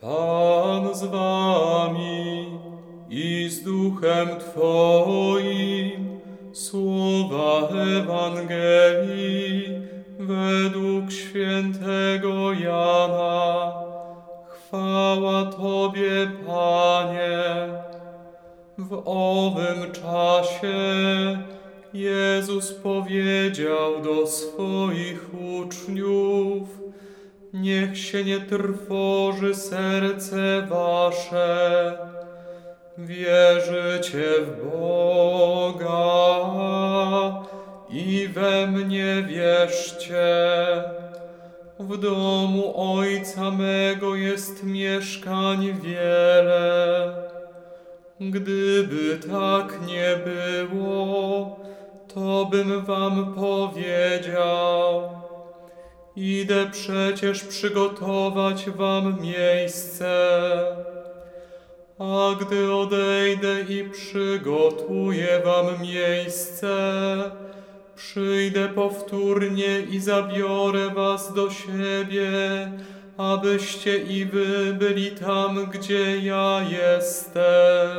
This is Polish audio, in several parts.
Pan z wami i z duchem Twoim. Słowa Ewangelii według świętego Jana. Chwała Tobie, Panie. W owym czasie Jezus powiedział do swoich uczniów, Niech się nie trwoży serce wasze, wierzycie w Boga i we mnie wierzcie. W domu Ojca mego jest mieszkań wiele. Gdyby tak nie było, to bym wam powiedział. Idę przecież przygotować wam miejsce. A gdy odejdę i przygotuję wam miejsce, przyjdę powtórnie i zabiorę was do siebie, abyście i wy byli tam, gdzie ja jestem.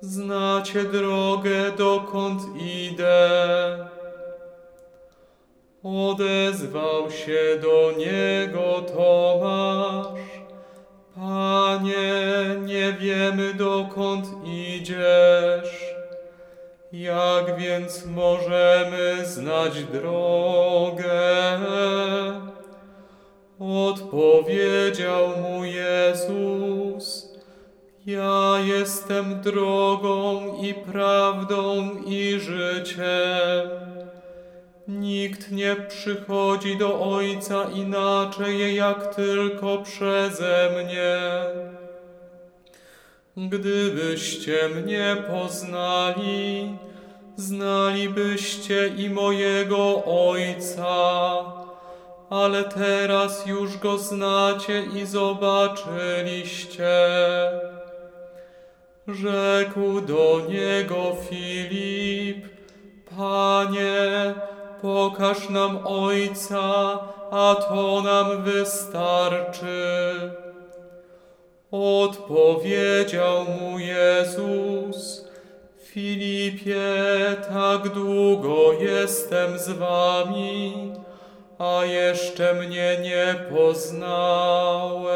Znacie drogę, dokąd idę. Odezwał się do niego Tomasz. Panie, nie wiemy dokąd idziesz. Jak więc możemy znać drogę? Odpowiedział mu Jezus. Ja jestem drogą i prawdą i życiem. Nikt nie przychodzi do Ojca inaczej jak tylko przeze mnie. Gdybyście mnie poznali, znalibyście i mojego Ojca, ale teraz już go znacie i zobaczyliście. Rzekł do niego Filip, Panie, pokaż nam Ojca, a to nam wystarczy. Odpowiedział mu Jezus, Filipie, tak długo jestem z wami, a jeszcze mnie nie poznałeś.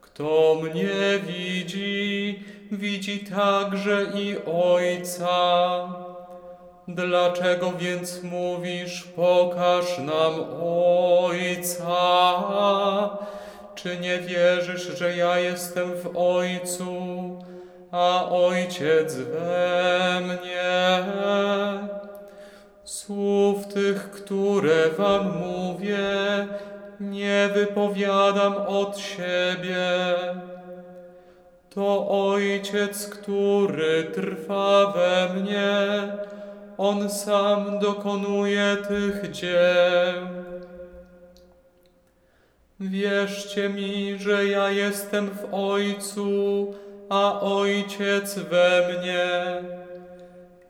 Kto mnie widzi, widzi także i Ojca. Dlaczego więc mówisz, pokaż nam Ojca? Czy nie wierzysz, że ja jestem w Ojcu, a Ojciec we mnie? Słów tych, które wam mówię, nie wypowiadam od siebie. To Ojciec, który trwa we mnie, On sam dokonuje tych dzieł. Wierzcie mi, że ja jestem w Ojcu, a Ojciec we mnie.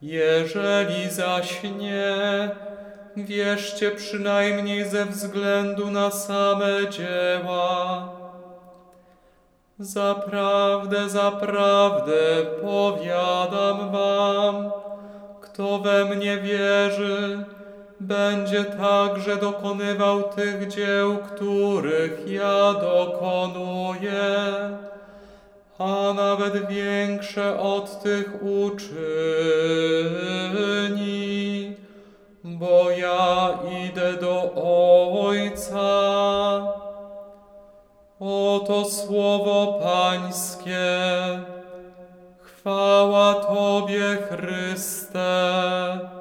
Jeżeli zaś nie, wierzcie przynajmniej ze względu na same dzieła. Zaprawdę, zaprawdę powiadam wam, kto we mnie wierzy, będzie także dokonywał tych dzieł, których ja dokonuję, a nawet większe od tych uczyni, bo ja idę do Ojca. Oto słowo Pańskie. Chwała Tobie, Chryste.